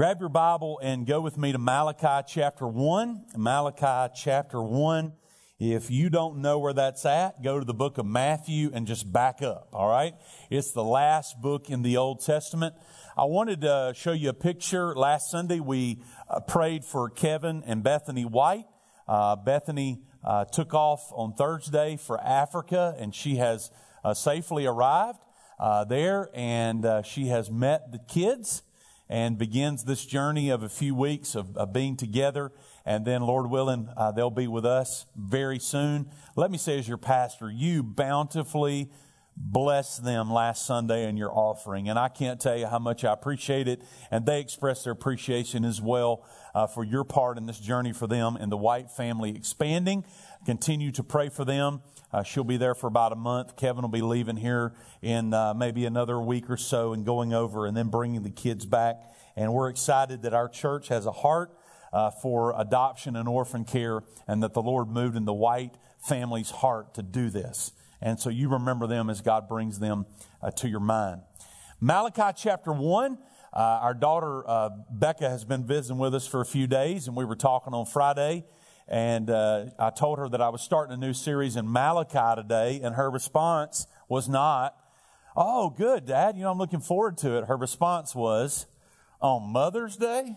Grab your Bible and go with me to Malachi chapter 1. Malachi chapter 1. If you don't know where that's at, go to the book of Matthew and just back up, all right? It's the last book in the Old Testament. I wanted to show you a picture. Last Sunday, we uh, prayed for Kevin and Bethany White. Uh, Bethany uh, took off on Thursday for Africa, and she has uh, safely arrived uh, there, and uh, she has met the kids and begins this journey of a few weeks of, of being together. And then, Lord willing, uh, they'll be with us very soon. Let me say, as your pastor, you bountifully blessed them last Sunday in your offering. And I can't tell you how much I appreciate it. And they express their appreciation as well uh, for your part in this journey for them and the White family expanding. Continue to pray for them. Uh, she'll be there for about a month. Kevin will be leaving here in uh, maybe another week or so and going over and then bringing the kids back. And we're excited that our church has a heart uh, for adoption and orphan care and that the Lord moved in the White family's heart to do this. And so you remember them as God brings them uh, to your mind. Malachi chapter 1. Uh, our daughter uh, Becca has been visiting with us for a few days, and we were talking on Friday and uh, I told her that I was starting a new series in Malachi today, and her response was not, Oh, good, Dad. You know, I'm looking forward to it. Her response was, On Mother's Day?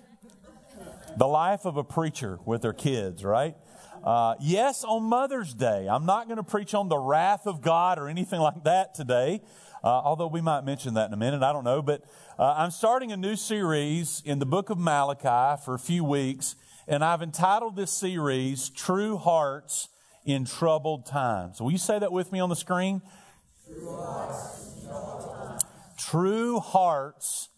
the life of a preacher with their kids, right? Uh, yes, on Mother's Day. I'm not going to preach on the wrath of God or anything like that today, although we might mention that in a minute. I don't know. But uh, I'm starting a new series in the book of Malachi for a few weeks and I've entitled this series, True Hearts in Troubled Times. Will you say that with me on the screen? True Hearts, True hearts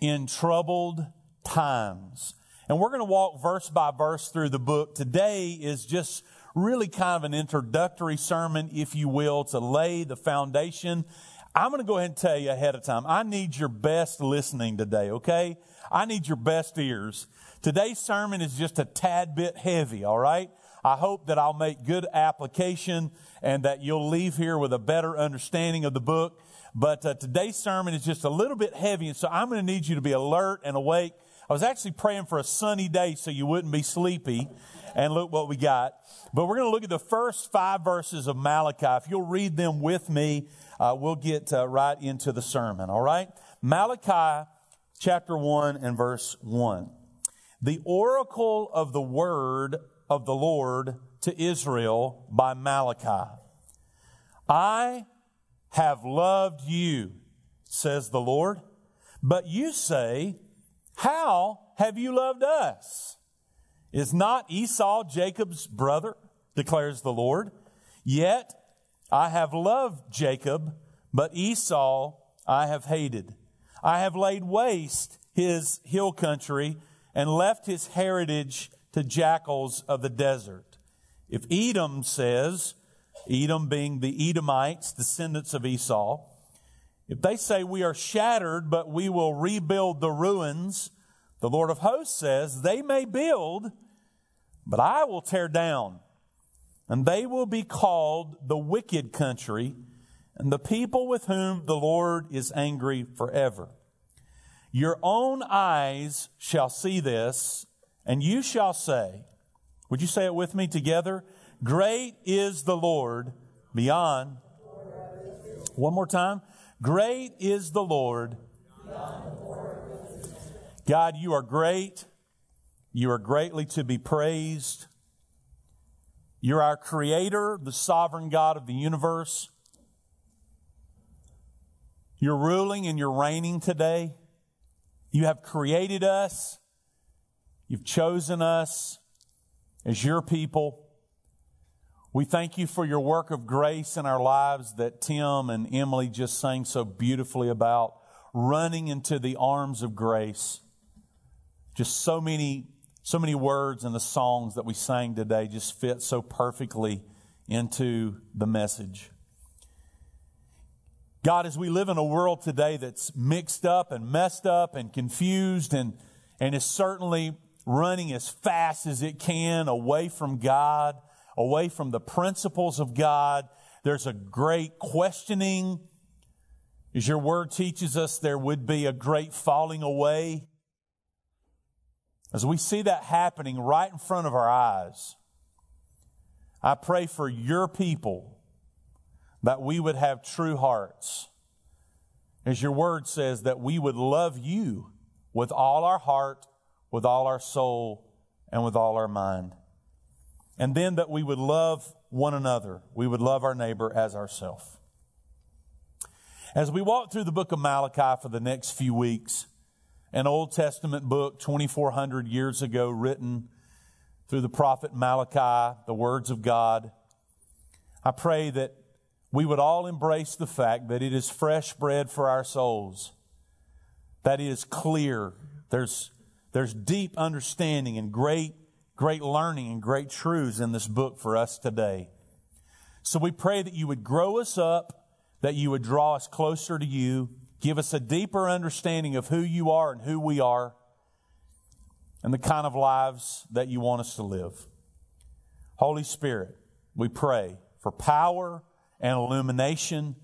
in Troubled Times. And we're going to walk verse by verse through the book. Today is just really kind of an introductory sermon, if you will, to lay the foundation. I'm going to go ahead and tell you ahead of time, I need your best listening today, okay? I need your best ears. Today's sermon is just a tad bit heavy, all right? I hope that I'll make good application and that you'll leave here with a better understanding of the book. But uh, today's sermon is just a little bit heavy, and so I'm going to need you to be alert and awake. I was actually praying for a sunny day so you wouldn't be sleepy. And look what we got. But we're going to look at the first five verses of Malachi. If you'll read them with me, uh, we'll get uh, right into the sermon, all right? Malachi chapter 1 and verse 1 the oracle of the word of the Lord to Israel by Malachi. I have loved you, says the Lord, but you say, How have you loved us? Is not Esau Jacob's brother, declares the Lord? Yet I have loved Jacob, but Esau I have hated. I have laid waste his hill country and left his heritage to jackals of the desert. If Edom says, Edom being the Edomites, descendants of Esau, if they say we are shattered, but we will rebuild the ruins, the Lord of hosts says, they may build, but I will tear down. And they will be called the wicked country and the people with whom the Lord is angry forever. Your own eyes shall see this, and you shall say, would you say it with me together? Great is the Lord beyond. One more time. Great is the Lord. God, you are great. You are greatly to be praised. You're our creator, the sovereign God of the universe. You're ruling and you're reigning today. You have created us. You've chosen us as your people. We thank you for your work of grace in our lives that Tim and Emily just sang so beautifully about, running into the arms of grace. Just so many, so many words in the songs that we sang today just fit so perfectly into the message. God, as we live in a world today that's mixed up and messed up and confused and, and is certainly running as fast as it can away from God, away from the principles of God, there's a great questioning. As your word teaches us, there would be a great falling away. As we see that happening right in front of our eyes, I pray for your people that we would have true hearts. As your word says, that we would love you with all our heart, with all our soul, and with all our mind. And then that we would love one another. We would love our neighbor as ourselves. As we walk through the book of Malachi for the next few weeks, an Old Testament book 2,400 years ago written through the prophet Malachi, the words of God. I pray that we would all embrace the fact that it is fresh bread for our souls, that it is clear. There's, there's deep understanding and great, great learning and great truths in this book for us today. So we pray that you would grow us up, that you would draw us closer to you, give us a deeper understanding of who you are and who we are and the kind of lives that you want us to live. Holy Spirit, we pray for power and illumination.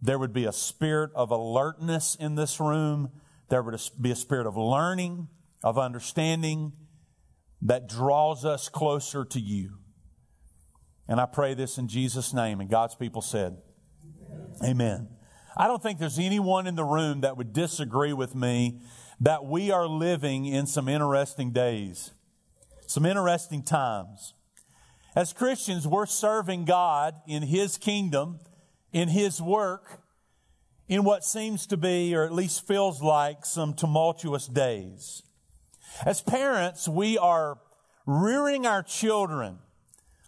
There would be a spirit of alertness in this room. There would be a spirit of learning, of understanding that draws us closer to you. And I pray this in Jesus' name. And God's people said, Amen. Amen. I don't think there's anyone in the room that would disagree with me that we are living in some interesting days, some interesting times. As Christians, we're serving God in His kingdom, in His work, in what seems to be, or at least feels like, some tumultuous days. As parents, we are rearing our children,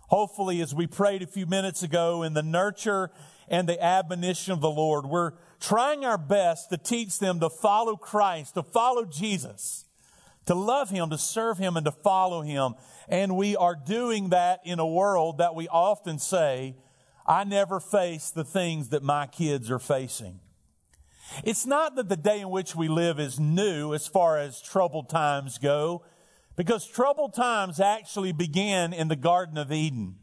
hopefully, as we prayed a few minutes ago, in the nurture and the admonition of the Lord. We're trying our best to teach them to follow Christ, to follow Jesus, to love Him, to serve Him, and to follow Him. And we are doing that in a world that we often say, I never face the things that my kids are facing. It's not that the day in which we live is new as far as troubled times go, because troubled times actually began in the Garden of Eden.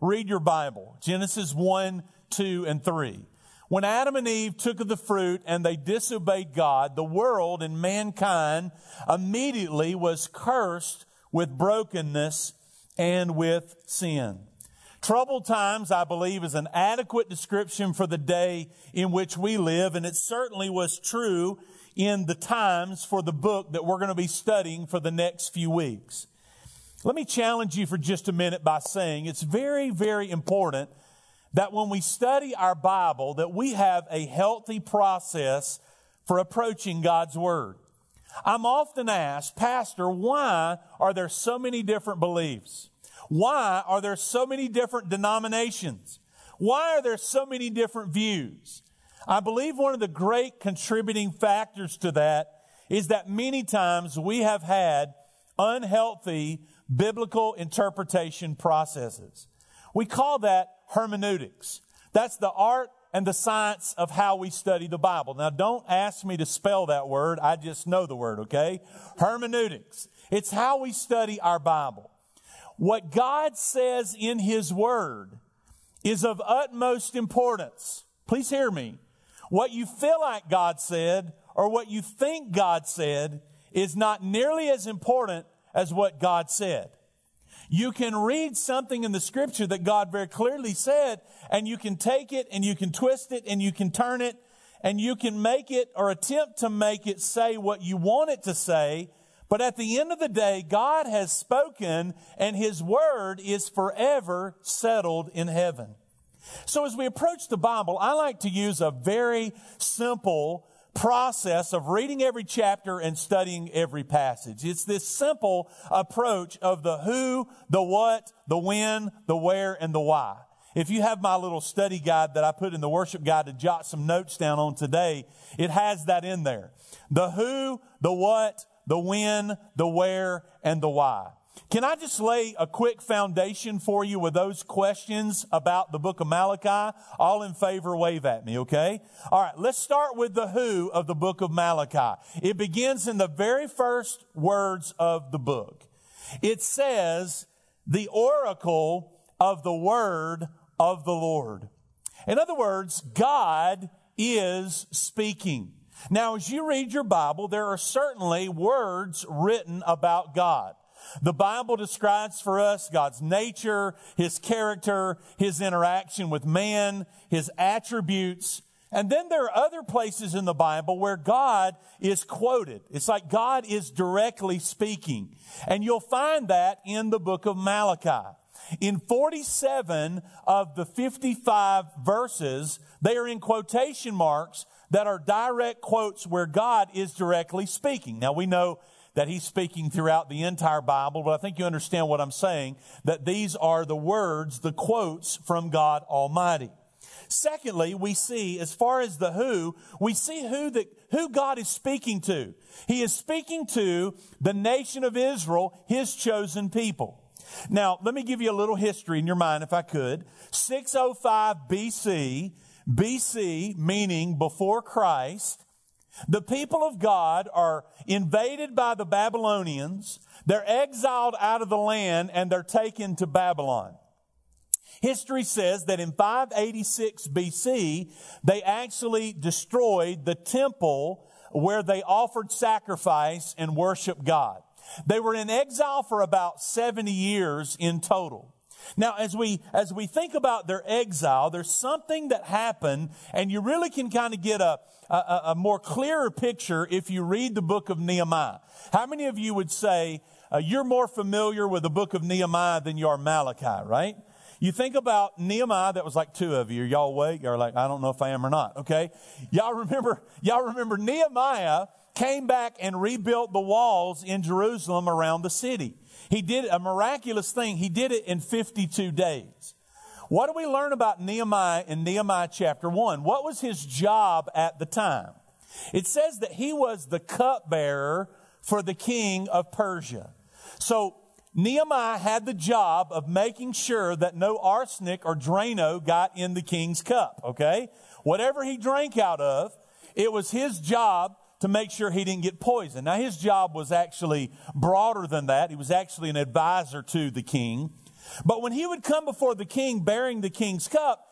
Read your Bible, Genesis 1, 2, and 3. When Adam and Eve took of the fruit and they disobeyed God, the world and mankind immediately was cursed with brokenness and with sin. Troubled times, I believe, is an adequate description for the day in which we live, and it certainly was true in the times for the book that we're going to be studying for the next few weeks. Let me challenge you for just a minute by saying it's very, very important that when we study our Bible, that we have a healthy process for approaching God's Word. I'm often asked, Pastor, why are there so many different beliefs? Why are there so many different denominations? Why are there so many different views? I believe one of the great contributing factors to that is that many times we have had unhealthy biblical interpretation processes. We call that hermeneutics. That's the art and the science of how we study the Bible. Now, don't ask me to spell that word. I just know the word, okay? Hermeneutics. It's how we study our Bible. What God says in His Word is of utmost importance. Please hear me. What you feel like God said or what you think God said is not nearly as important as what God said. You can read something in the scripture that God very clearly said, and you can take it and you can twist it and you can turn it and you can make it or attempt to make it say what you want it to say. But at the end of the day, God has spoken and His word is forever settled in heaven. So as we approach the Bible, I like to use a very simple process of reading every chapter and studying every passage. It's this simple approach of the who, the what, the when, the where, and the why. If you have my little study guide that I put in the worship guide to jot some notes down on today, it has that in there. The who, the what, the when, the where, and the why. Can I just lay a quick foundation for you with those questions about the book of Malachi? All in favor, wave at me, okay? All right, let's start with the who of the book of Malachi. It begins in the very first words of the book. It says, the oracle of the word of the Lord. In other words, God is speaking. Now, as you read your Bible, there are certainly words written about God. The Bible describes for us God's nature, His character, His interaction with man, His attributes. And then there are other places in the Bible where God is quoted. It's like God is directly speaking. And you'll find that in the book of Malachi. In 47 of the 55 verses, they are in quotation marks that are direct quotes where God is directly speaking. Now we know that he's speaking throughout the entire Bible, but I think you understand what I'm saying, that these are the words, the quotes from God Almighty. Secondly, we see, as far as the who, we see who that, who God is speaking to. He is speaking to the nation of Israel, his chosen people. Now, let me give you a little history in your mind, if I could. 605 BC, BC meaning before Christ, the people of God are invaded by the Babylonians. They're exiled out of the land and they're taken to Babylon. History says that in 586 BC, they actually destroyed the temple where they offered sacrifice and worshiped God. They were in exile for about 70 years in total. Now, as we, as we think about their exile, there's something that happened and you really can kind of get a, a, a more clearer picture if you read the book of Nehemiah. How many of you would say uh, you're more familiar with the book of Nehemiah than you are Malachi, right? You think about Nehemiah, that was like two of you. Y'all awake? You're like, I don't know if I am or not. Okay. Y'all remember, y'all remember Nehemiah came back and rebuilt the walls in Jerusalem around the city. He did a miraculous thing. He did it in 52 days. What do we learn about Nehemiah in Nehemiah chapter 1? What was his job at the time? It says that he was the cupbearer for the king of Persia. So Nehemiah had the job of making sure that no arsenic or drano got in the king's cup, okay? Whatever he drank out of, it was his job to make sure he didn't get poisoned. Now, his job was actually broader than that. He was actually an advisor to the king. But when he would come before the king bearing the king's cup,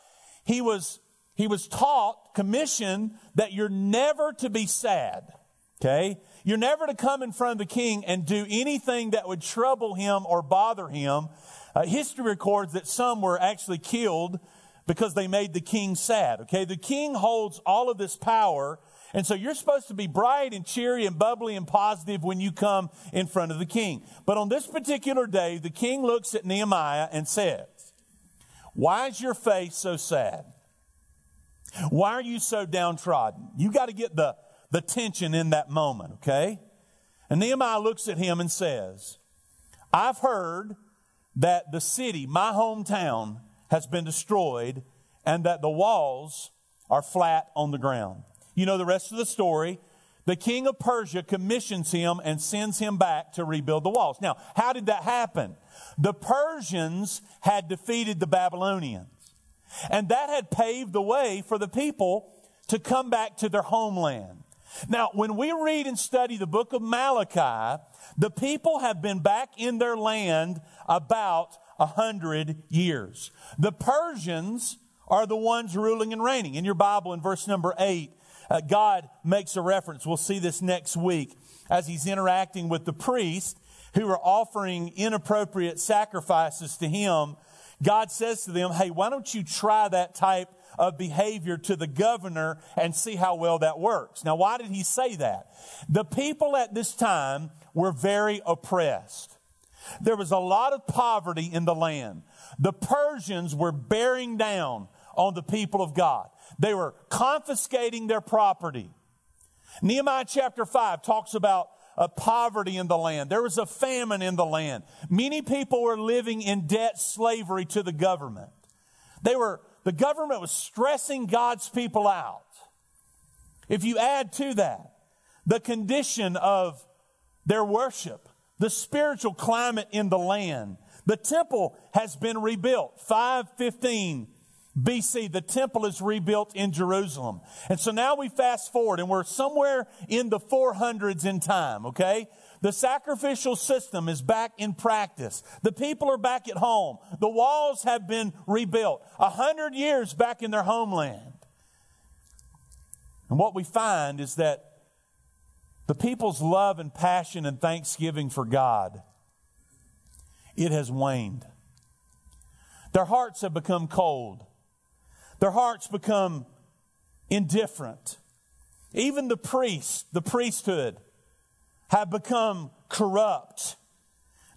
he was, he was taught, commissioned, that you're never to be sad. Okay? You're never to come in front of the king and do anything that would trouble him or bother him. Uh, history records that some were actually killed because they made the king sad. Okay? The king holds all of this power and so you're supposed to be bright and cheery and bubbly and positive when you come in front of the king. But on this particular day, the king looks at Nehemiah and says, Why is your face so sad? Why are you so downtrodden? You got to get the, the tension in that moment, okay? And Nehemiah looks at him and says, I've heard that the city, my hometown, has been destroyed and that the walls are flat on the ground. You know the rest of the story. The king of Persia commissions him and sends him back to rebuild the walls. Now, how did that happen? The Persians had defeated the Babylonians. And that had paved the way for the people to come back to their homeland. Now, when we read and study the book of Malachi, the people have been back in their land about a hundred years. The Persians are the ones ruling and reigning. In your Bible, in verse number eight, uh, God makes a reference. We'll see this next week as he's interacting with the priests who are offering inappropriate sacrifices to him. God says to them, Hey, why don't you try that type of behavior to the governor and see how well that works? Now, why did he say that? The people at this time were very oppressed. There was a lot of poverty in the land. The Persians were bearing down on the people of God. They were confiscating their property. Nehemiah chapter 5 talks about a poverty in the land. There was a famine in the land. Many people were living in debt slavery to the government. They were, the government was stressing God's people out. If you add to that the condition of their worship, the spiritual climate in the land, the temple has been rebuilt. 515 BC, the temple is rebuilt in Jerusalem. And so now we fast forward and we're somewhere in the 400s in time, okay? The sacrificial system is back in practice. The people are back at home. The walls have been rebuilt. A hundred years back in their homeland. And what we find is that the people's love and passion and thanksgiving for God, it has waned. Their hearts have become cold. Their hearts become indifferent. Even the priests, the priesthood, have become corrupt.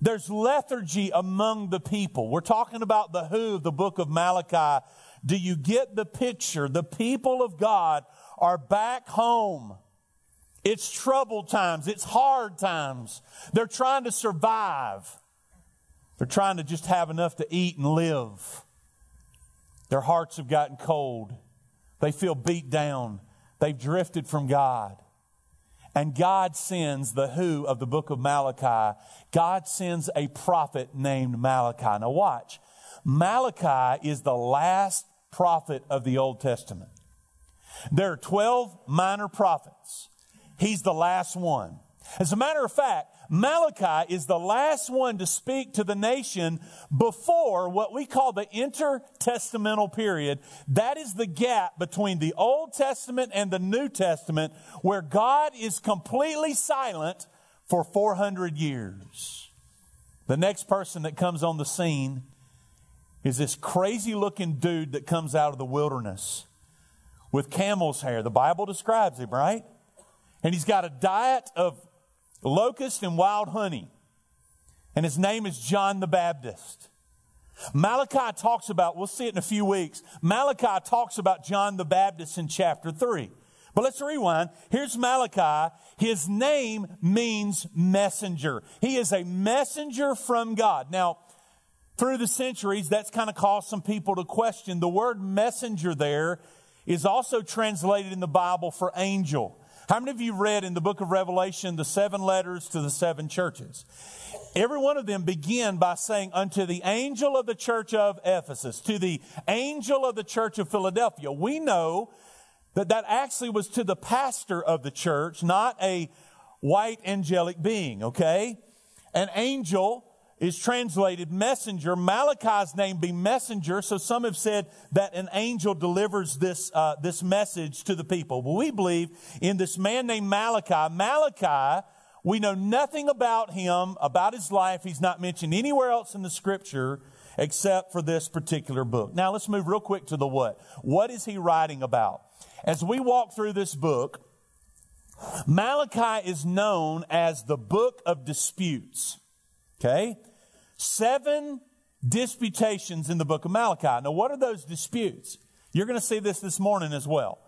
There's lethargy among the people. We're talking about the who of the book of Malachi. Do you get the picture? The people of God are back home. It's troubled times. It's hard times. They're trying to survive. They're trying to just have enough to eat and live. Their hearts have gotten cold. They feel beat down. They've drifted from God. And God sends the who of the book of Malachi. God sends a prophet named Malachi. Now watch. Malachi is the last prophet of the Old Testament. There are 12 minor prophets. He's the last one. As a matter of fact, Malachi is the last one to speak to the nation before what we call the intertestamental period. That is the gap between the Old Testament and the New Testament where God is completely silent for 400 years. The next person that comes on the scene is this crazy looking dude that comes out of the wilderness with camel's hair. The Bible describes him, right? And he's got a diet of locust and wild honey. And his name is John the Baptist. Malachi talks about, we'll see it in a few weeks. Malachi talks about John the Baptist in chapter 3. But let's rewind. Here's Malachi. His name means messenger. He is a messenger from God. Now, through the centuries, that's kind of caused some people to question. The word messenger there is also translated in the Bible for angel. How many of you read in the book of Revelation the seven letters to the seven churches? Every one of them begin by saying, Unto the angel of the church of Ephesus, to the angel of the church of Philadelphia. We know that that actually was to the pastor of the church, not a white angelic being, okay? An angel is translated messenger. Malachi's name be messenger. So some have said that an angel delivers this, uh, this message to the people. But we believe in this man named Malachi. Malachi, we know nothing about him, about his life. He's not mentioned anywhere else in the scripture except for this particular book. Now let's move real quick to the what. What is he writing about? As we walk through this book, Malachi is known as the book of disputes. Okay? Seven disputations in the book of Malachi. Now, what are those disputes? You're going to see this this morning as well.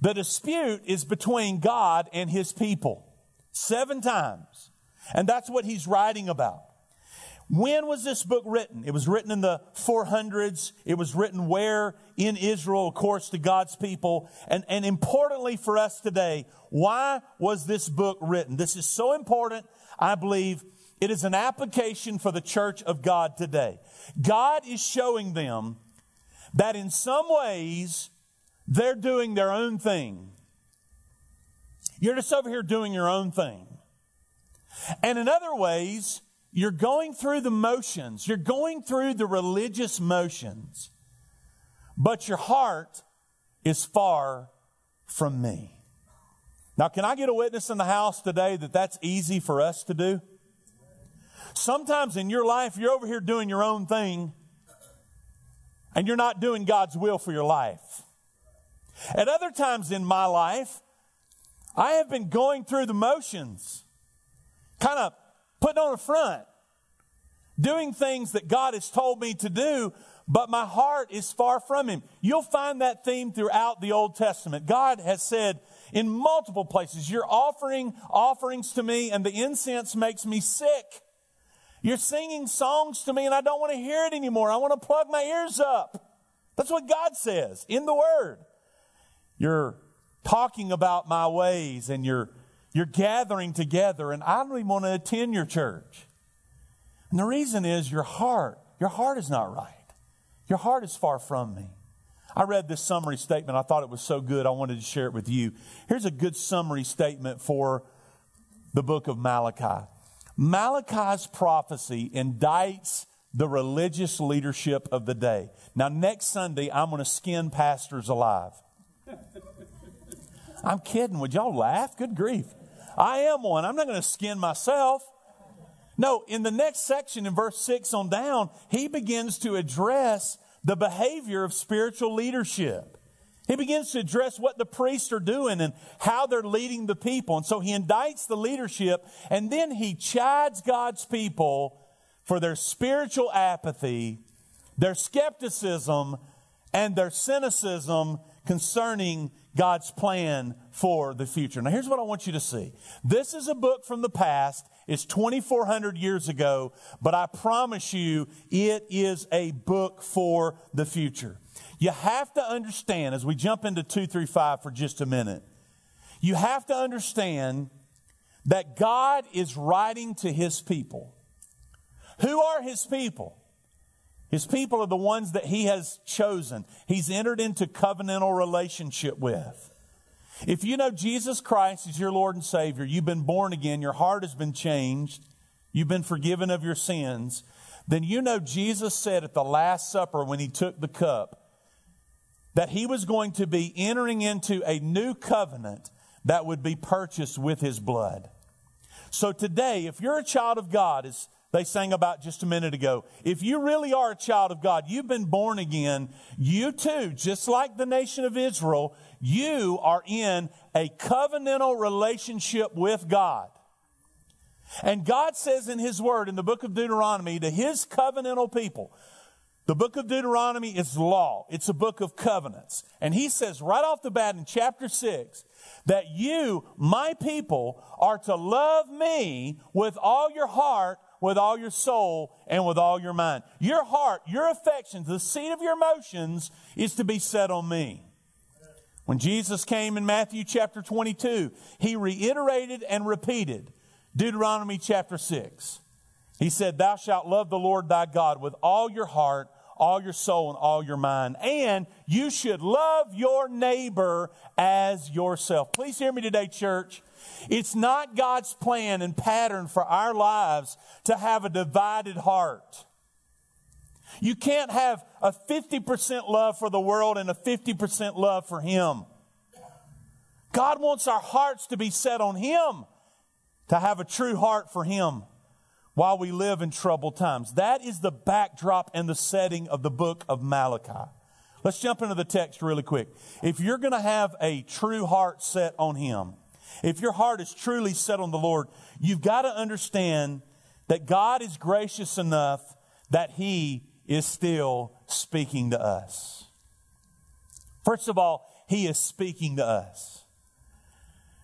The dispute is between God and his people seven times. And that's what he's writing about. When was this book written? It was written in the 400s. It was written where? In Israel, of course, to God's people. And, and importantly for us today, why was this book written? This is so important, I believe, it is an application for the church of God today. God is showing them that in some ways they're doing their own thing. You're just over here doing your own thing. And in other ways, you're going through the motions, you're going through the religious motions, but your heart is far from me. Now, can I get a witness in the house today that that's easy for us to do? Sometimes in your life, you're over here doing your own thing and you're not doing God's will for your life. At other times in my life, I have been going through the motions, kind of putting on a front, doing things that God has told me to do, but my heart is far from Him. You'll find that theme throughout the Old Testament. God has said in multiple places, You're offering offerings to me, and the incense makes me sick. You're singing songs to me and I don't want to hear it anymore. I want to plug my ears up. That's what God says in the Word. You're talking about my ways and you're, you're gathering together and I don't even want to attend your church. And the reason is your heart. Your heart is not right. Your heart is far from me. I read this summary statement. I thought it was so good. I wanted to share it with you. Here's a good summary statement for the book of Malachi. Malachi's prophecy indicts the religious leadership of the day. Now, next Sunday, I'm going to skin pastors alive. I'm kidding. Would y'all laugh? Good grief. I am one. I'm not going to skin myself. No, in the next section, in verse 6 on down, he begins to address the behavior of spiritual leadership. He begins to address what the priests are doing and how they're leading the people. And so he indicts the leadership and then he chides God's people for their spiritual apathy, their skepticism, and their cynicism concerning God's plan for the future. Now, here's what I want you to see. This is a book from the past. It's 2,400 years ago, but I promise you it is a book for the future. You have to understand, as we jump into 235 for just a minute, you have to understand that God is writing to his people. Who are his people? His people are the ones that he has chosen. He's entered into covenantal relationship with. If you know Jesus Christ is your Lord and Savior, you've been born again, your heart has been changed, you've been forgiven of your sins, then you know Jesus said at the Last Supper when he took the cup that he was going to be entering into a new covenant that would be purchased with his blood. So today, if you're a child of God, as they sang about just a minute ago, if you really are a child of God, you've been born again, you too, just like the nation of Israel, you are in a covenantal relationship with God. And God says in His Word in the book of Deuteronomy to His covenantal people, the book of Deuteronomy is law. It's a book of covenants. And he says right off the bat in chapter 6 that you, my people, are to love me with all your heart, with all your soul, and with all your mind. Your heart, your affections, the seat of your emotions is to be set on me. When Jesus came in Matthew chapter 22, he reiterated and repeated Deuteronomy chapter 6. He said, Thou shalt love the Lord thy God with all your heart, all your soul, and all your mind. And you should love your neighbor as yourself. Please hear me today, church. It's not God's plan and pattern for our lives to have a divided heart. You can't have a 50% love for the world and a 50% love for Him. God wants our hearts to be set on Him, to have a true heart for Him while we live in troubled times. That is the backdrop and the setting of the book of Malachi. Let's jump into the text really quick. If you're going to have a true heart set on Him, if your heart is truly set on the Lord, you've got to understand that God is gracious enough that He is still speaking to us. First of all, He is speaking to us.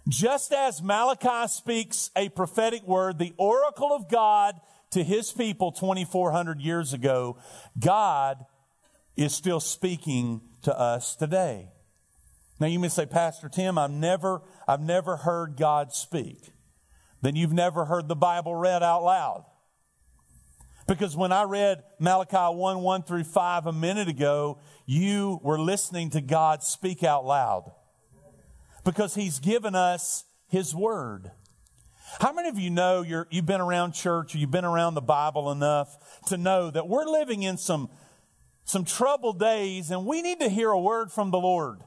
Just as Malachi speaks a prophetic word, the oracle of God to his people 2,400 years ago, God is still speaking to us today. Now you may say, Pastor Tim, I've never, I've never heard God speak. Then you've never heard the Bible read out loud. Because when I read Malachi 1 1 through 5 a minute ago, you were listening to God speak out loud because He's given us His Word. How many of you know you have been around church or you've been around the Bible enough to know that we're living in some, some troubled days and we need to hear a word from the Lord?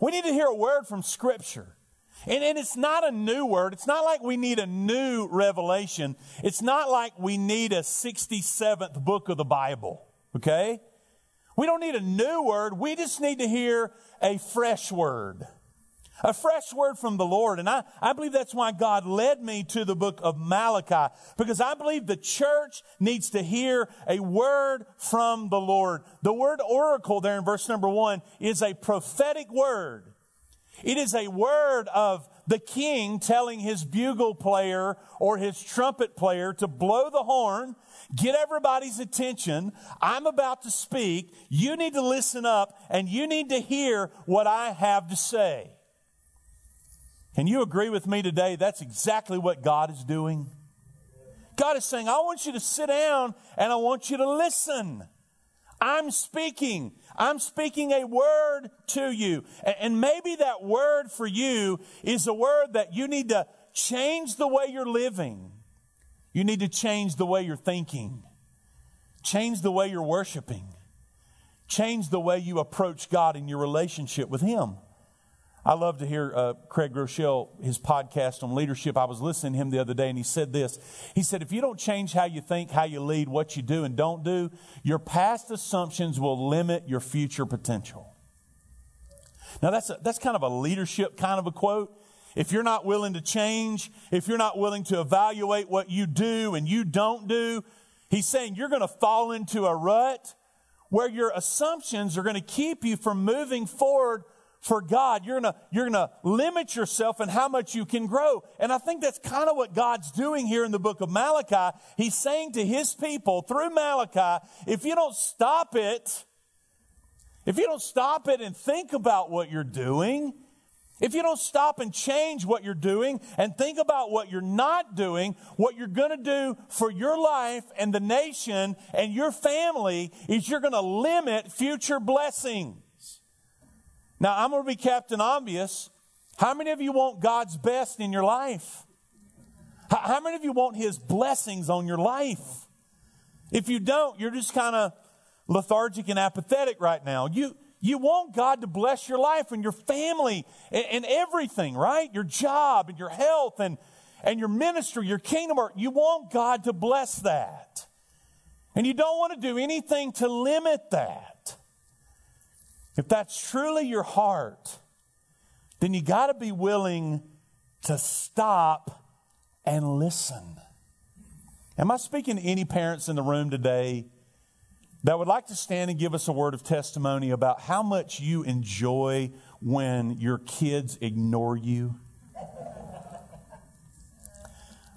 We need to hear a word from Scripture. And, and it's not a new word. It's not like we need a new revelation. It's not like we need a 67th book of the Bible. Okay? We don't need a new word. We just need to hear a fresh word. A fresh word from the Lord. And I, I believe that's why God led me to the book of Malachi, because I believe the church needs to hear a word from the Lord. The word oracle there in verse number one is a prophetic word. It is a word of the king telling his bugle player or his trumpet player to blow the horn, get everybody's attention. I'm about to speak. You need to listen up and you need to hear what I have to say. Can you agree with me today? That's exactly what God is doing. God is saying, I want you to sit down and I want you to listen. I'm speaking. I'm speaking a word to you. And maybe that word for you is a word that you need to change the way you're living. You need to change the way you're thinking. Change the way you're worshiping. Change the way you approach God in your relationship with Him. I love to hear uh, Craig Groeschel, his podcast on leadership. I was listening to him the other day and he said this. He said, if you don't change how you think, how you lead, what you do and don't do, your past assumptions will limit your future potential. Now that's, a, that's kind of a leadership kind of a quote. If you're not willing to change, if you're not willing to evaluate what you do and you don't do, he's saying you're going to fall into a rut where your assumptions are going to keep you from moving forward for God. You're gonna, you're gonna limit yourself and how much you can grow. And I think that's kind of what God's doing here in the book of Malachi. He's saying to his people through Malachi, if you don't stop it, if you don't stop it and think about what you're doing, if you don't stop and change what you're doing and think about what you're not doing, what you're going to do for your life and the nation and your family is you're going to limit future blessings. Now, I'm going to be Captain Obvious. How many of you want God's best in your life? How many of you want His blessings on your life? If you don't, you're just kind of lethargic and apathetic right now. You, you want God to bless your life and your family and, and everything, right? Your job and your health and, and your ministry, your kingdom work. You want God to bless that. And you don't want to do anything to limit that. If that's truly your heart, then you got to be willing to stop and listen. Am I speaking to any parents in the room today that would like to stand and give us a word of testimony about how much you enjoy when your kids ignore you?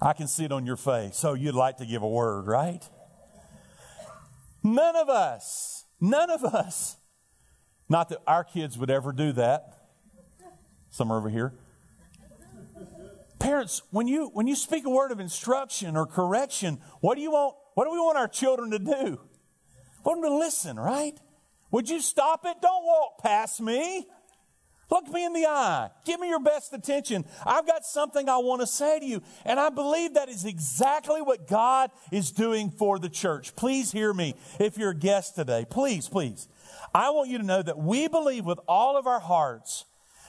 I can see it on your face. So you'd like to give a word, right? None of us, none of us not that our kids would ever do that. Some are over here. Parents, when you when you speak a word of instruction or correction, what do you want? What do we want our children to do? We want them to listen, right? Would you stop it? Don't walk past me. Look me in the eye. Give me your best attention. I've got something I want to say to you. And I believe that is exactly what God is doing for the church. Please hear me if you're a guest today. Please, please. I want you to know that we believe with all of our hearts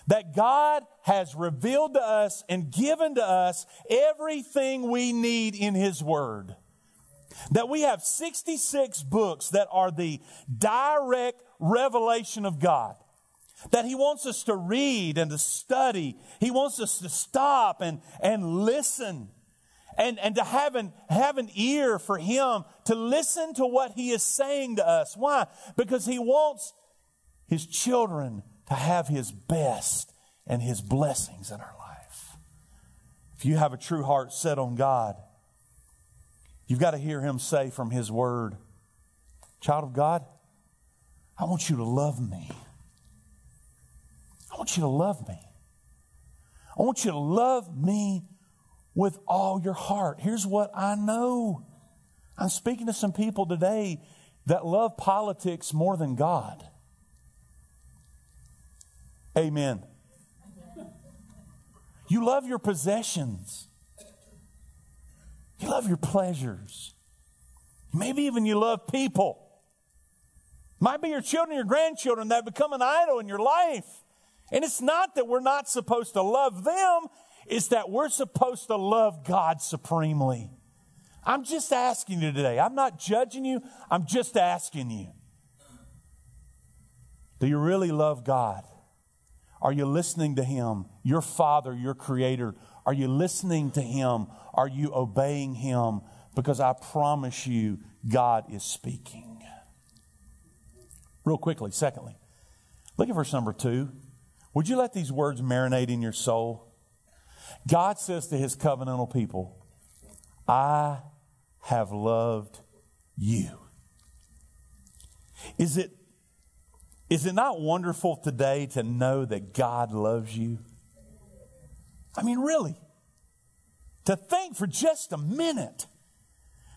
that God has revealed to us and given to us everything we need in His Word. That we have 66 books that are the direct revelation of God. That He wants us to read and to study. He wants us to stop and, and listen and, and to have an, have an ear for Him to listen to what He is saying to us. Why? Because He wants His children to have His best and His blessings in our life. If you have a true heart set on God, you've got to hear Him say from His Word, Child of God, I want you to love me. I want you to love me. I want you to love me with all your heart. Here's what I know. I'm speaking to some people today that love politics more than God. Amen. You love your possessions. You love your pleasures. Maybe even you love people. Might be your children, your grandchildren that become an idol in your life. And it's not that we're not supposed to love them, is that we're supposed to love God supremely. I'm just asking you today. I'm not judging you, I'm just asking you. Do you really love God? Are you listening to Him, your Father, your Creator? Are you listening to Him? Are you obeying Him? Because I promise you, God is speaking. Real quickly, secondly, look at verse number two. Would you let these words marinate in your soul? God says to his covenantal people, I have loved you. Is it, is it not wonderful today to know that God loves you? I mean, really, to think for just a minute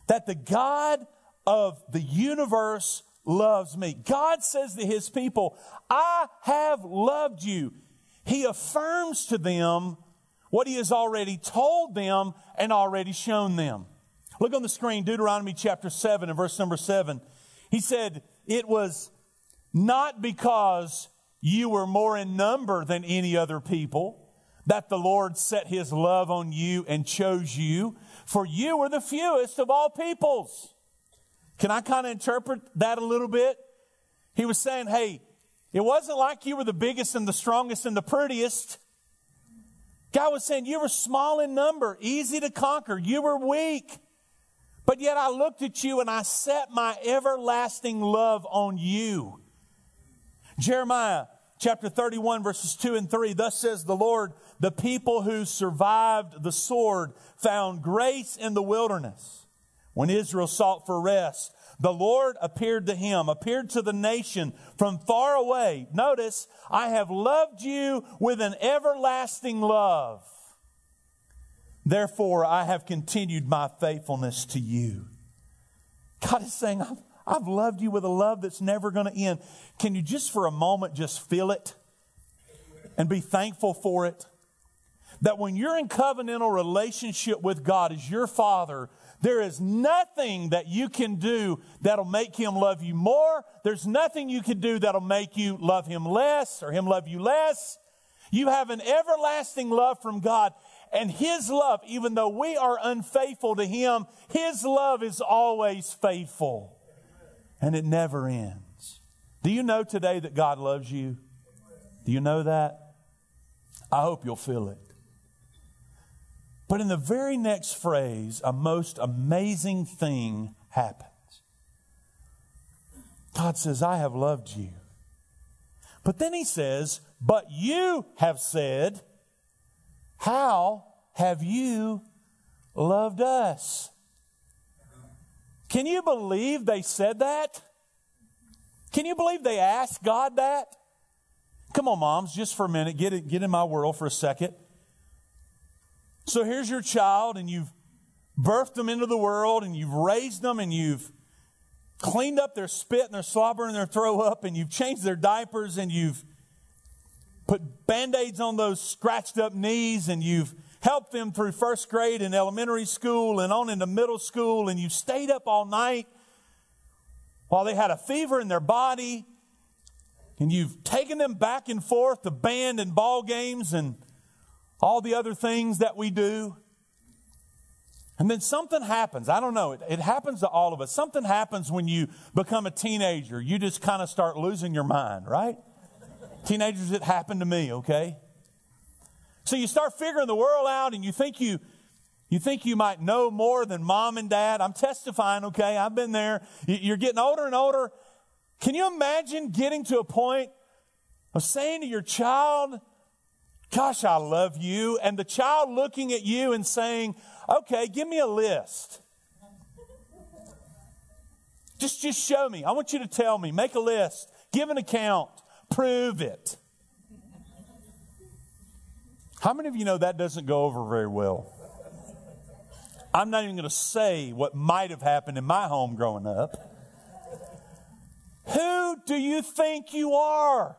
that the God of the universe loves me. God says to his people, I have loved you. He affirms to them what he has already told them and already shown them. Look on the screen, Deuteronomy chapter 7 and verse number 7. He said, It was not because you were more in number than any other people, that the Lord set his love on you and chose you, for you were the fewest of all peoples. Can I kind of interpret that a little bit? He was saying, hey, it wasn't like you were the biggest and the strongest and the prettiest. God was saying, you were small in number, easy to conquer. You were weak. But yet I looked at you and I set my everlasting love on you. Jeremiah chapter 31 verses 2 and 3. Thus says the Lord, the people who survived the sword found grace in the wilderness when Israel sought for rest. The Lord appeared to him, appeared to the nation from far away. Notice, I have loved you with an everlasting love. Therefore, I have continued my faithfulness to you. God is saying, I've, I've loved you with a love that's never going to end. Can you just for a moment just feel it and be thankful for it? That when you're in covenantal relationship with God as your Father, there is nothing that you can do that'll make him love you more. There's nothing you can do that'll make you love him less or him love you less. You have an everlasting love from God. And his love, even though we are unfaithful to him, his love is always faithful. And it never ends. Do you know today that God loves you? Do you know that? I hope you'll feel it. But in the very next phrase, a most amazing thing happens. God says, I have loved you. But then he says, But you have said, How have you loved us? Can you believe they said that? Can you believe they asked God that? Come on, moms, just for a minute, get, it, get in my world for a second. So here's your child, and you've birthed them into the world, and you've raised them, and you've cleaned up their spit and their slobber and their throw up, and you've changed their diapers, and you've put band aids on those scratched up knees, and you've helped them through first grade and elementary school and on into middle school, and you stayed up all night while they had a fever in their body, and you've taken them back and forth to band and ball games and all the other things that we do. And then something happens. I don't know. It, it, happens to all of us. Something happens when you become a teenager. You just kind of start losing your mind, right? Teenagers, it happened to me, okay? So you start figuring the world out and you think you, you think you might know more than mom and dad. I'm testifying, okay? I've been there. You're getting older and older. Can you imagine getting to a point of saying to your child, Gosh, I love you. And the child looking at you and saying, Okay, give me a list. Just, just show me. I want you to tell me. Make a list. Give an account. Prove it. How many of you know that doesn't go over very well? I'm not even going to say what might have happened in my home growing up. Who do you think you are?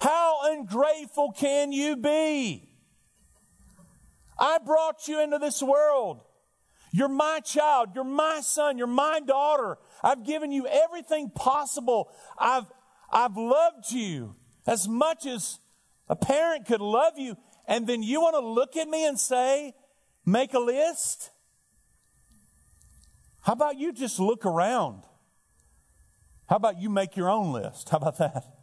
How ungrateful can you be? I brought you into this world. You're my child. You're my son. You're my daughter. I've given you everything possible. I've, I've loved you as much as a parent could love you. And then you want to look at me and say, make a list? How about you just look around? How about you make your own list? How about that?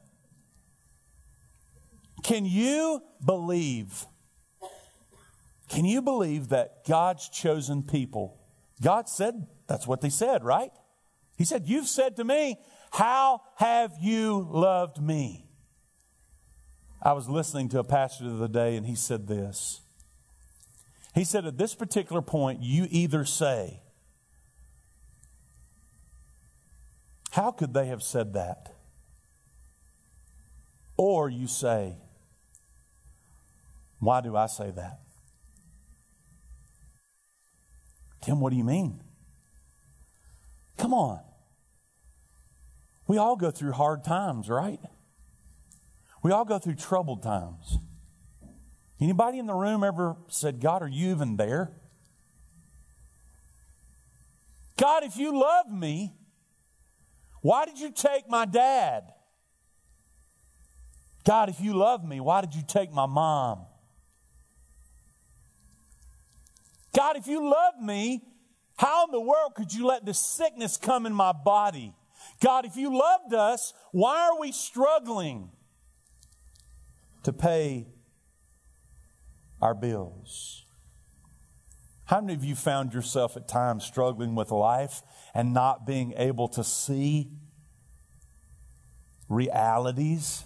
Can you believe? Can you believe that God's chosen people, God said, that's what they said, right? He said, You've said to me, How have you loved me? I was listening to a pastor the other day, and he said this. He said, At this particular point, you either say, How could they have said that? Or you say, why do I say that? Tim, what do you mean? Come on. We all go through hard times, right? We all go through troubled times. Anybody in the room ever said, God, are you even there? God, if you love me, why did you take my dad? God, if you love me, why did you take my mom? God, if you love me, how in the world could you let this sickness come in my body? God, if you loved us, why are we struggling to pay our bills? How many of you found yourself at times struggling with life and not being able to see realities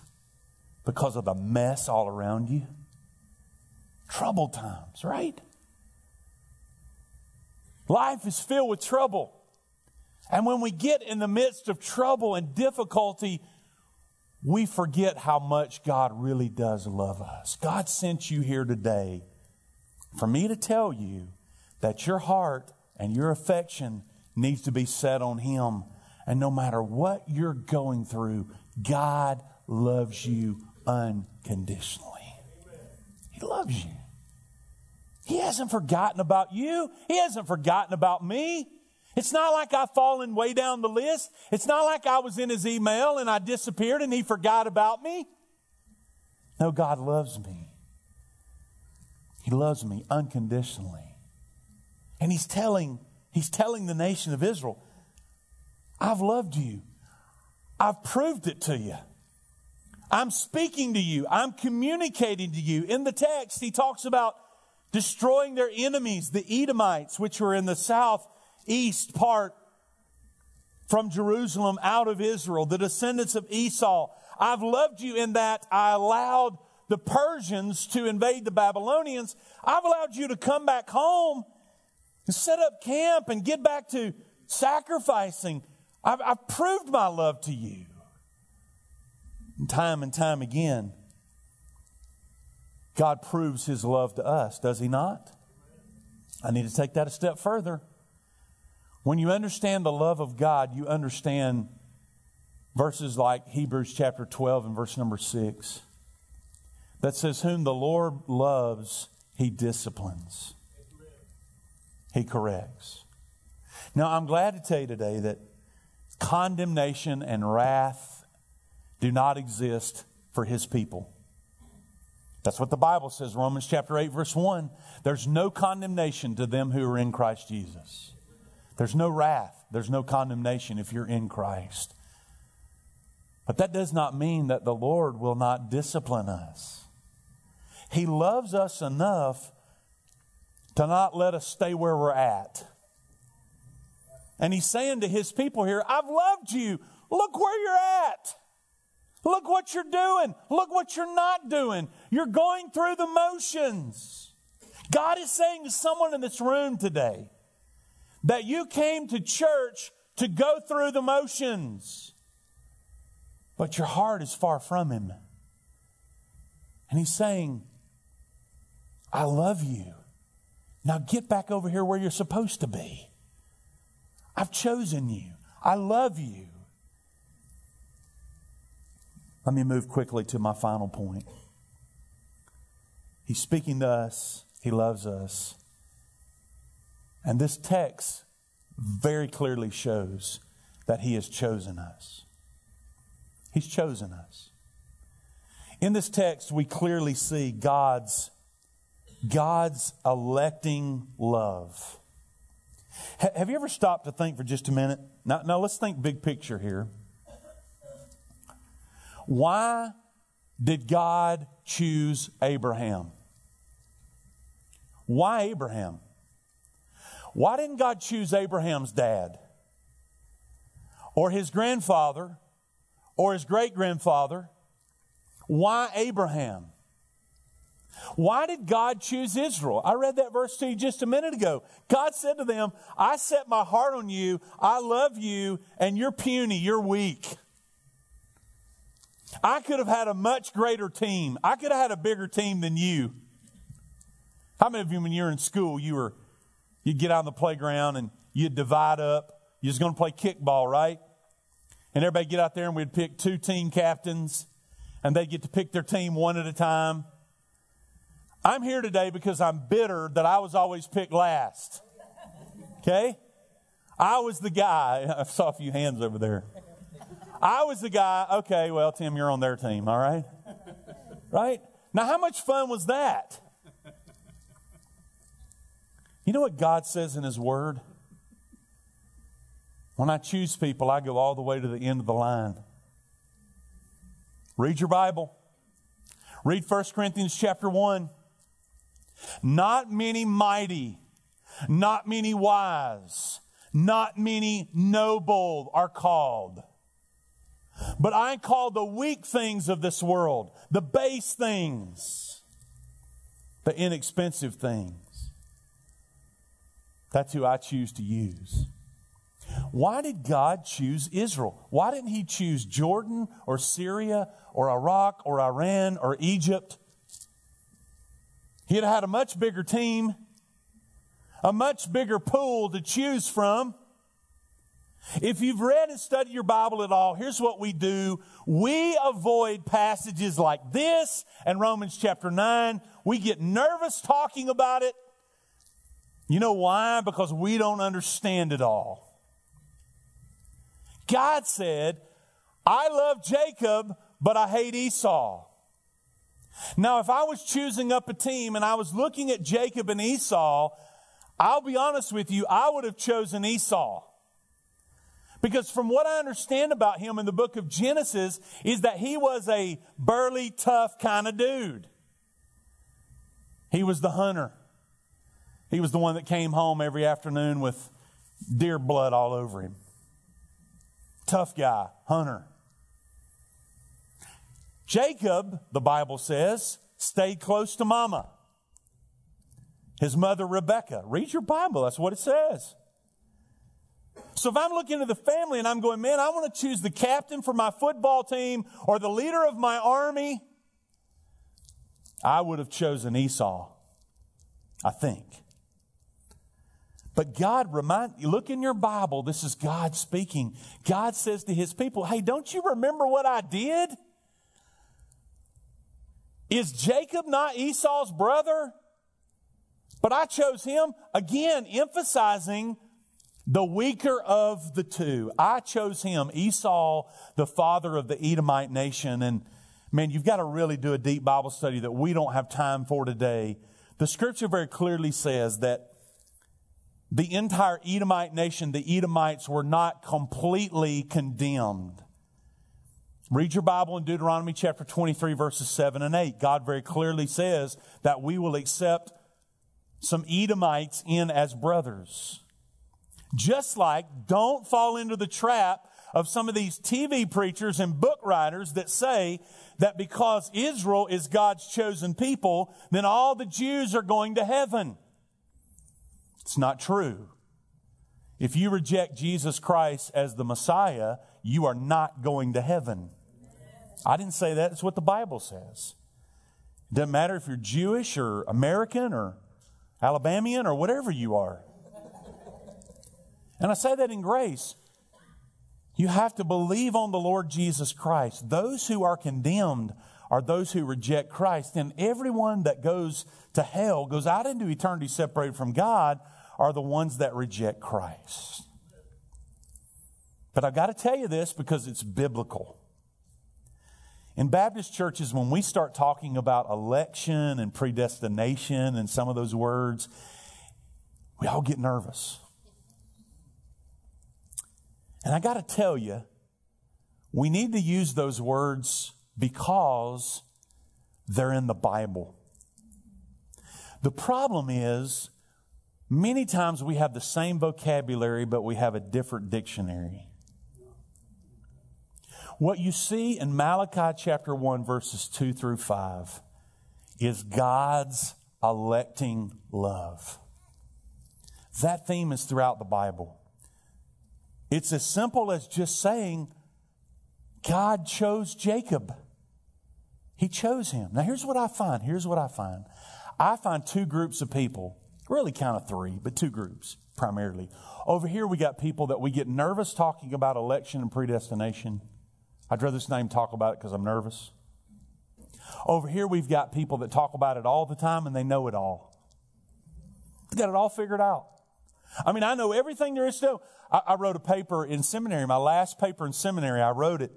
because of the mess all around you? Troubled times, right? Life is filled with trouble. And when we get in the midst of trouble and difficulty, we forget how much God really does love us. God sent you here today for me to tell you that your heart and your affection needs to be set on Him. And no matter what you're going through, God loves you unconditionally. He loves you. He hasn't forgotten about you. He hasn't forgotten about me. It's not like I've fallen way down the list. It's not like I was in his email and I disappeared and he forgot about me. No, God loves me. He loves me unconditionally. And he's telling, he's telling the nation of Israel, I've loved you. I've proved it to you. I'm speaking to you. I'm communicating to you. In the text, he talks about destroying their enemies, the Edomites, which were in the southeast part from Jerusalem out of Israel, the descendants of Esau. I've loved you in that I allowed the Persians to invade the Babylonians. I've allowed you to come back home and set up camp and get back to sacrificing. I've, I've proved my love to you. And time and time again, God proves his love to us, does he not? I need to take that a step further. When you understand the love of God, you understand verses like Hebrews chapter 12 and verse number 6 that says, Whom the Lord loves, he disciplines, he corrects. Now, I'm glad to tell you today that condemnation and wrath do not exist for his people. That's what the Bible says, Romans chapter 8, verse 1. There's no condemnation to them who are in Christ Jesus. There's no wrath. There's no condemnation if you're in Christ. But that does not mean that the Lord will not discipline us. He loves us enough to not let us stay where we're at. And He's saying to His people here, I've loved you. Look where you're at. Look what you're doing. Look what you're not doing. You're going through the motions. God is saying to someone in this room today that you came to church to go through the motions, but your heart is far from Him. And He's saying, I love you. Now get back over here where you're supposed to be. I've chosen you. I love you. Let me move quickly to my final point. He's speaking to us, He loves us. And this text very clearly shows that He has chosen us. He's chosen us. In this text, we clearly see God's, God's electing love. Have you ever stopped to think for just a minute? Now, now let's think big picture here. Why did God choose Abraham? Why Abraham? Why didn't God choose Abraham's dad? Or his grandfather? Or his great grandfather? Why Abraham? Why did God choose Israel? I read that verse to you just a minute ago. God said to them, I set my heart on you, I love you, and you're puny, you're weak. I could have had a much greater team. I could have had a bigger team than you. How many of you, when you were in school, you were, you'd get out on the playground and you'd divide up. You was going to play kickball, right? And everybody get out there and we'd pick two team captains and they'd get to pick their team one at a time. I'm here today because I'm bitter that I was always picked last. Okay? I was the guy. I saw a few hands over there. I was the guy, okay, well, Tim, you're on their team, all right? Right? Now, how much fun was that? You know what God says in His Word? When I choose people, I go all the way to the end of the line. Read your Bible. Read 1 Corinthians chapter 1. Not many mighty, not many wise, not many noble are called. But I call the weak things of this world, the base things, the inexpensive things. That's who I choose to use. Why did God choose Israel? Why didn't He choose Jordan or Syria or Iraq or Iran or Egypt? He'd had a much bigger team, a much bigger pool to choose from. If you've read and studied your Bible at all, here's what we do. We avoid passages like this and Romans chapter 9. We get nervous talking about it. You know why? Because we don't understand it all. God said, I love Jacob, but I hate Esau. Now, if I was choosing up a team and I was looking at Jacob and Esau, I'll be honest with you, I would have chosen Esau. Because from what I understand about him in the book of Genesis is that he was a burly, tough kind of dude. He was the hunter. He was the one that came home every afternoon with deer blood all over him. Tough guy, hunter. Jacob, the Bible says, stayed close to mama. His mother, Rebecca. Read your Bible, that's what it says. So if I'm looking at the family and I'm going, man, I want to choose the captain for my football team or the leader of my army, I would have chosen Esau. I think. But God remind you, look in your Bible, this is God speaking. God says to his people, Hey, don't you remember what I did? Is Jacob not Esau's brother? But I chose him, again, emphasizing the weaker of the two. I chose him, Esau, the father of the Edomite nation. And man, you've got to really do a deep Bible study that we don't have time for today. The scripture very clearly says that the entire Edomite nation, the Edomites were not completely condemned. Read your Bible in Deuteronomy chapter 23, verses 7 and 8. God very clearly says that we will accept some Edomites in as brothers. Just like, don't fall into the trap of some of these TV preachers and book writers that say that because Israel is God's chosen people, then all the Jews are going to heaven. It's not true. If you reject Jesus Christ as the Messiah, you are not going to heaven. I didn't say that. It's what the Bible says. It doesn't matter if you're Jewish or American or Alabamian or whatever you are. And I say that in grace. You have to believe on the Lord Jesus Christ. Those who are condemned are those who reject Christ. And everyone that goes to hell, goes out into eternity separated from God, are the ones that reject Christ. But I've got to tell you this because it's biblical. In Baptist churches, when we start talking about election and predestination and some of those words, we all get nervous. And I got to tell you, we need to use those words because they're in the Bible. The problem is, many times we have the same vocabulary, but we have a different dictionary. What you see in Malachi chapter 1, verses 2 through 5, is God's electing love. That theme is throughout the Bible. It's as simple as just saying, God chose Jacob. He chose him. Now, here's what I find. Here's what I find. I find two groups of people, really kind of three, but two groups primarily. Over here, we got people that we get nervous talking about election and predestination. I'd rather this name talk about it because I'm nervous. Over here, we've got people that talk about it all the time and they know it all. They got it all figured out. I mean, I know everything there is to know. I, I wrote a paper in seminary, my last paper in seminary, I wrote it.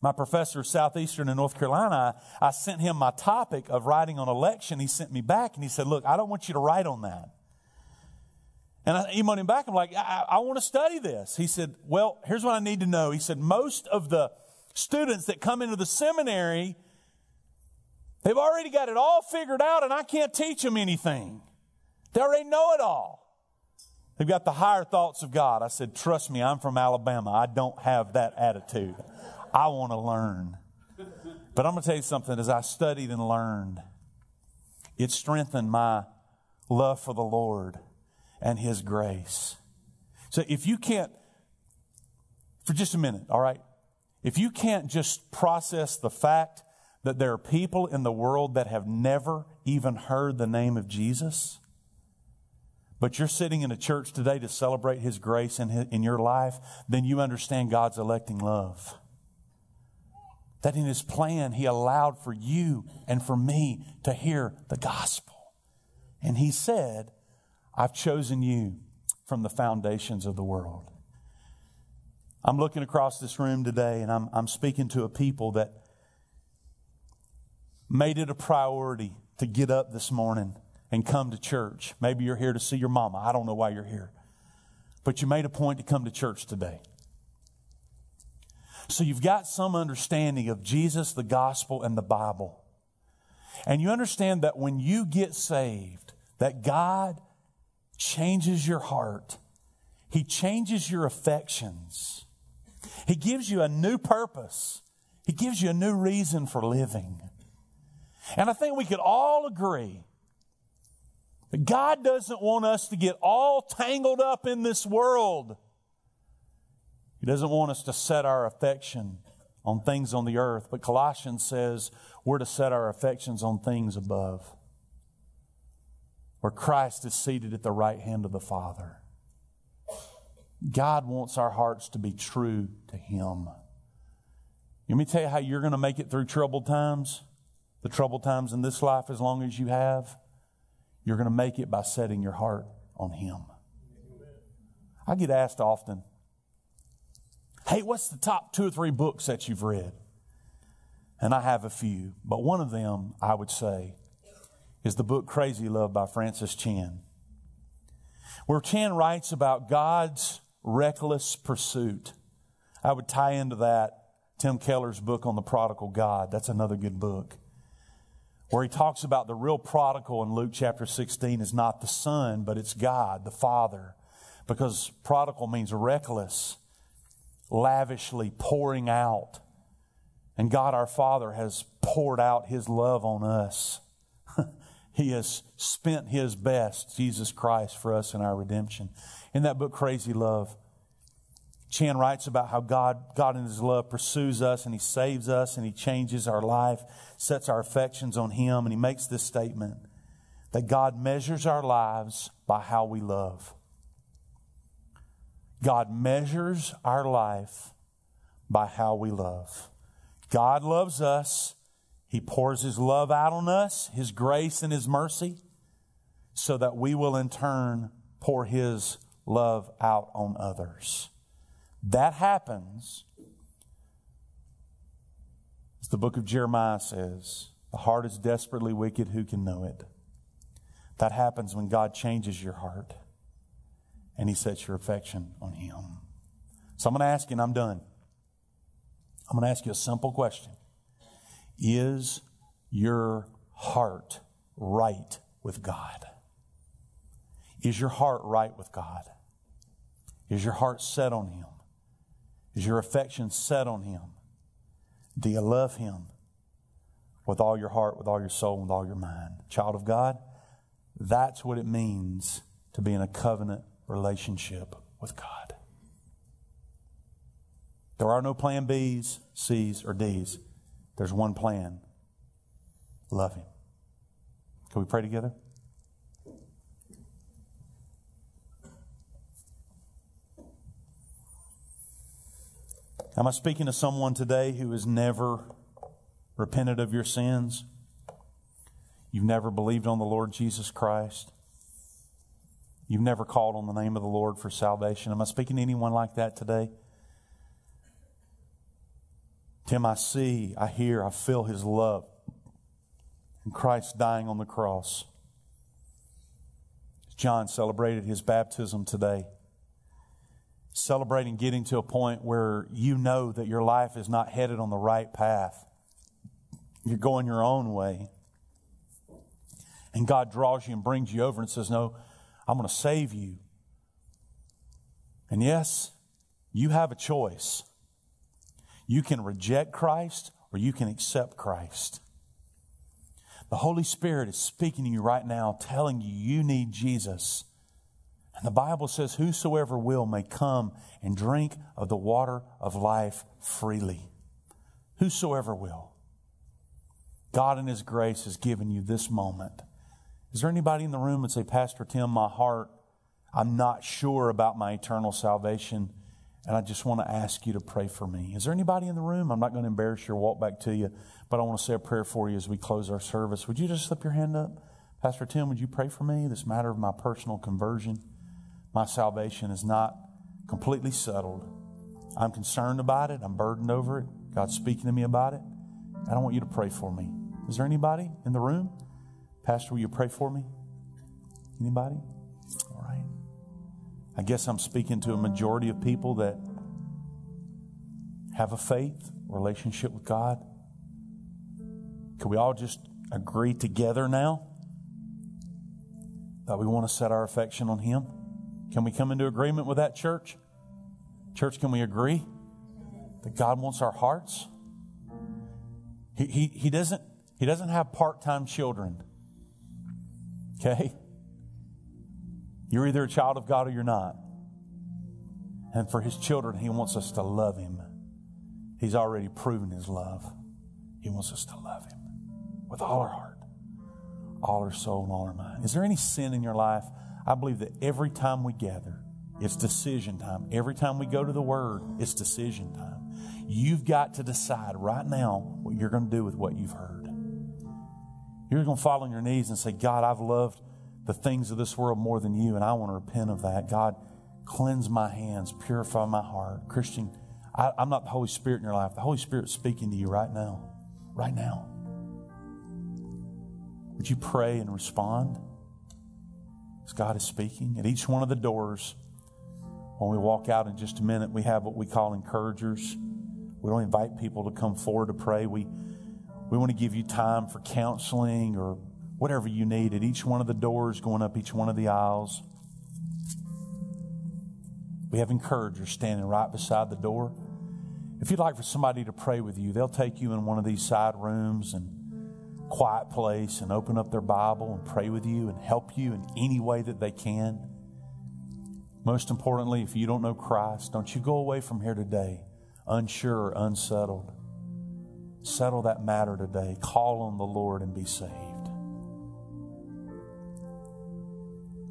my professor of Southeastern in North Carolina, I, I sent him my topic of writing on election. He sent me back and he said, Look, I don't want you to write on that. And I emailed him back. I'm like, I, I want to study this. He said, Well, here's what I need to know. He said, Most of the students that come into the seminary, they've already got it all figured out, and I can't teach them anything. They already know it all. They've got the higher thoughts of God. I said, Trust me, I'm from Alabama. I don't have that attitude. I want to learn. But I'm going to tell you something as I studied and learned, it strengthened my love for the Lord and His grace. So if you can't, for just a minute, all right, if you can't just process the fact that there are people in the world that have never even heard the name of Jesus, but you're sitting in a church today to celebrate His grace in, his, in your life, then you understand God's electing love. That in His plan, He allowed for you and for me to hear the gospel. And He said, I've chosen you from the foundations of the world. I'm looking across this room today and I'm, I'm speaking to a people that made it a priority to get up this morning and come to church. Maybe you're here to see your mama. I don't know why you're here. But you made a point to come to church today. So you've got some understanding of Jesus, the gospel, and the Bible. And you understand that when you get saved, that God changes your heart. He changes your affections. He gives you a new purpose. He gives you a new reason for living. And I think we could all agree God doesn't want us to get all tangled up in this world. He doesn't want us to set our affection on things on the earth, but Colossians says we're to set our affections on things above where Christ is seated at the right hand of the Father. God wants our hearts to be true to Him. Let me tell you how you're going to make it through troubled times, the troubled times in this life, as long as you have. You're going to make it by setting your heart on Him. I get asked often, hey, what's the top two or three books that you've read? And I have a few, but one of them I would say is the book Crazy Love by Francis Chan, where Chan writes about God's reckless pursuit. I would tie into that Tim Keller's book on the prodigal God. That's another good book. Where he talks about the real prodigal in Luke chapter 16 is not the son, but it's God, the Father. Because prodigal means reckless, lavishly pouring out. And God our Father has poured out his love on us. He has spent His best, Jesus Christ, for us in our redemption. In that book, Crazy Love, Chan writes about how God, God in His love pursues us and He saves us and He changes our life, sets our affections on Him, and He makes this statement that God measures our lives by how we love. God measures our life by how we love. God loves us he pours His love out on us, His grace and His mercy, so that we will in turn pour His love out on others. That happens, as the book of Jeremiah says, the heart is desperately wicked, who can know it? That happens when God changes your heart and He sets your affection on Him. So I'm going to ask you, and I'm done. I'm going to ask you a simple question. Is your heart right with God? Is your heart right with God? Is your heart set on Him? Is your affection set on Him? Do you love Him with all your heart, with all your soul, with all your mind? Child of God, that's what it means to be in a covenant relationship with God. There are no plan B's, C's, or D's. There's one plan love Him. Can we pray together? Am I speaking to someone today who has never repented of your sins? You've never believed on the Lord Jesus Christ? You've never called on the name of the Lord for salvation? Am I speaking to anyone like that today? Tim, I see, I hear, I feel his love. And Christ dying on the cross. John celebrated his baptism today. Celebrating getting to a point where you know that your life is not headed on the right path. You're going your own way. And God draws you and brings you over and says, No, I'm going to save you. And yes, you have a choice. You can reject Christ or you can accept Christ. The Holy Spirit is speaking to you right now, telling you you need Jesus. And the Bible says, Whosoever will may come and drink of the water of life freely. Whosoever will. God in His grace has given you this moment. Is there anybody in the room that say, Pastor Tim, my heart, I'm not sure about my eternal salvation, and I just want to ask you to pray for me? Is there anybody in the room? I'm not going to embarrass you or walk back to you, but I want to say a prayer for you as we close our service. Would you just slip your hand up? Pastor Tim, would you pray for me? This matter of my personal conversion. My salvation is not completely settled. I'm concerned about it. I'm burdened over it. God's speaking to me about it. I want you to pray for me. Is there anybody in the room? Pastor, will you pray for me? Anybody? All right. I guess I'm speaking to a majority of people that have a faith relationship with God. Could we all just agree together now that we want to set our affection on Him? Can we come into agreement with that, church? Church, can we agree that God wants our hearts? He, he, he, doesn't, he doesn't have part time children. Okay? You're either a child of God or you're not. And for his children, he wants us to love him. He's already proven his love. He wants us to love him with all our heart, all our soul, and all our mind. Is there any sin in your life? I believe that every time we gather, it's decision time. Every time we go to the Word, it's decision time. You've got to decide right now what you're going to do with what you've heard. You're going to fall on your knees and say, God, I've loved the things of this world more than you, and I want to repent of that. God, cleanse my hands, purify my heart. Christian, I, am not the Holy Spirit in your life. The Holy Spirit's speaking to you right now. Right now. Would you pray and respond God is speaking? At each one of the doors, when we walk out in just a minute, we have what we call encouragers. We don't invite people to come forward to pray. We we want to give you time for counseling or whatever you need at each one of the doors, going up each one of the aisles. We have encouragers standing right beside the door. If you'd like for somebody to pray with you, they'll take you in one of these side rooms and quiet place and open up their Bible and pray with you and help you in any way that they can. Most importantly, if you don't know Christ, don't you go away from here today unsure unsettled. Settle that matter today. Call on the Lord and be saved.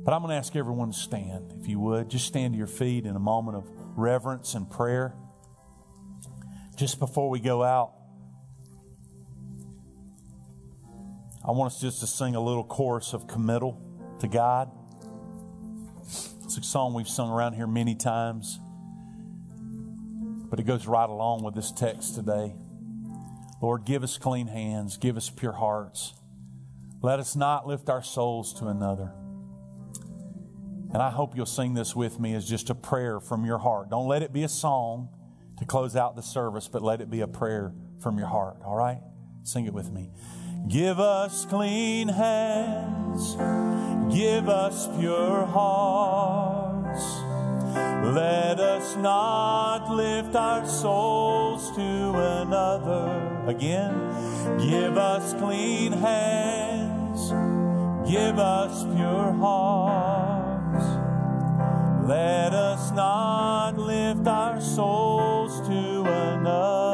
But I'm going to ask everyone to stand, if you would. Just stand to your feet in a moment of reverence and prayer. Just before we go out, I want us just to sing a little chorus of committal to God. It's a song we've sung around here many times, but it goes right along with this text today. Lord, give us clean hands, give us pure hearts. Let us not lift our souls to another. And I hope you'll sing this with me as just a prayer from your heart. Don't let it be a song to close out the service, but let it be a prayer from your heart, all right? Sing it with me. Give us clean hands, give us pure hearts. Let us not lift our souls to another. Again, give us clean hands, give us pure hearts. Let us not lift our souls to another.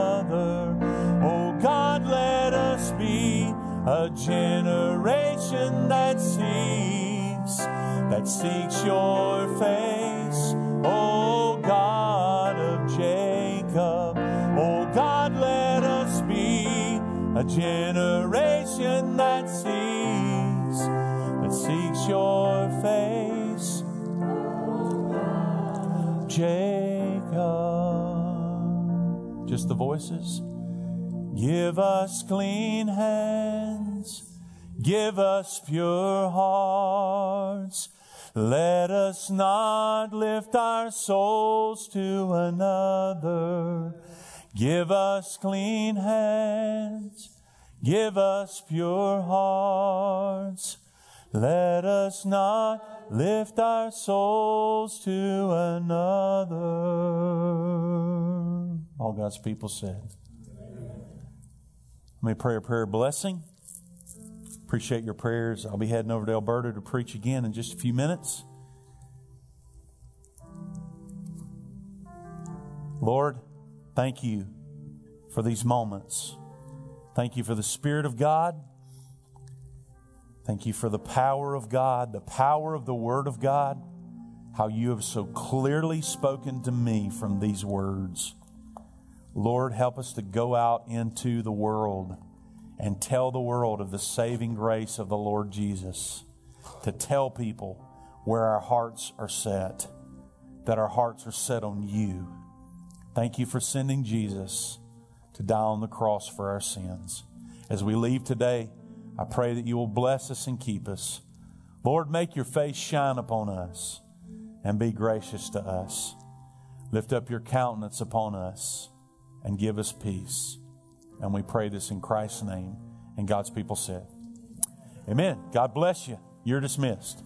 A generation that seeks, that seeks your face O God of Jacob. O God, let us be a generation that seeks, that seeks your face. Jacob. Just the voices. Give us clean hands. Give us pure hearts. Let us not lift our souls to another. Give us clean hands. Give us pure hearts. Let us not lift our souls to another. All God's people said. Let me pray a prayer blessing. Appreciate your prayers. I'll be heading over to Elberta to preach again in just a few minutes. Lord, thank you for these moments. Thank you for the Spirit of God. Thank you for the power of God, the power of the Word of God, how you have so clearly spoken to me from these words. Lord, help us to go out into the world and tell the world of the saving grace of the Lord Jesus. To tell people where our hearts are set, that our hearts are set on you. Thank you for sending Jesus to die on the cross for our sins. As we leave today, I pray that you will bless us and keep us. Lord, make your face shine upon us and be gracious to us. Lift up your countenance upon us and give us peace. And we pray this in Christ's name. And God's people said, Amen. God bless you. You're dismissed.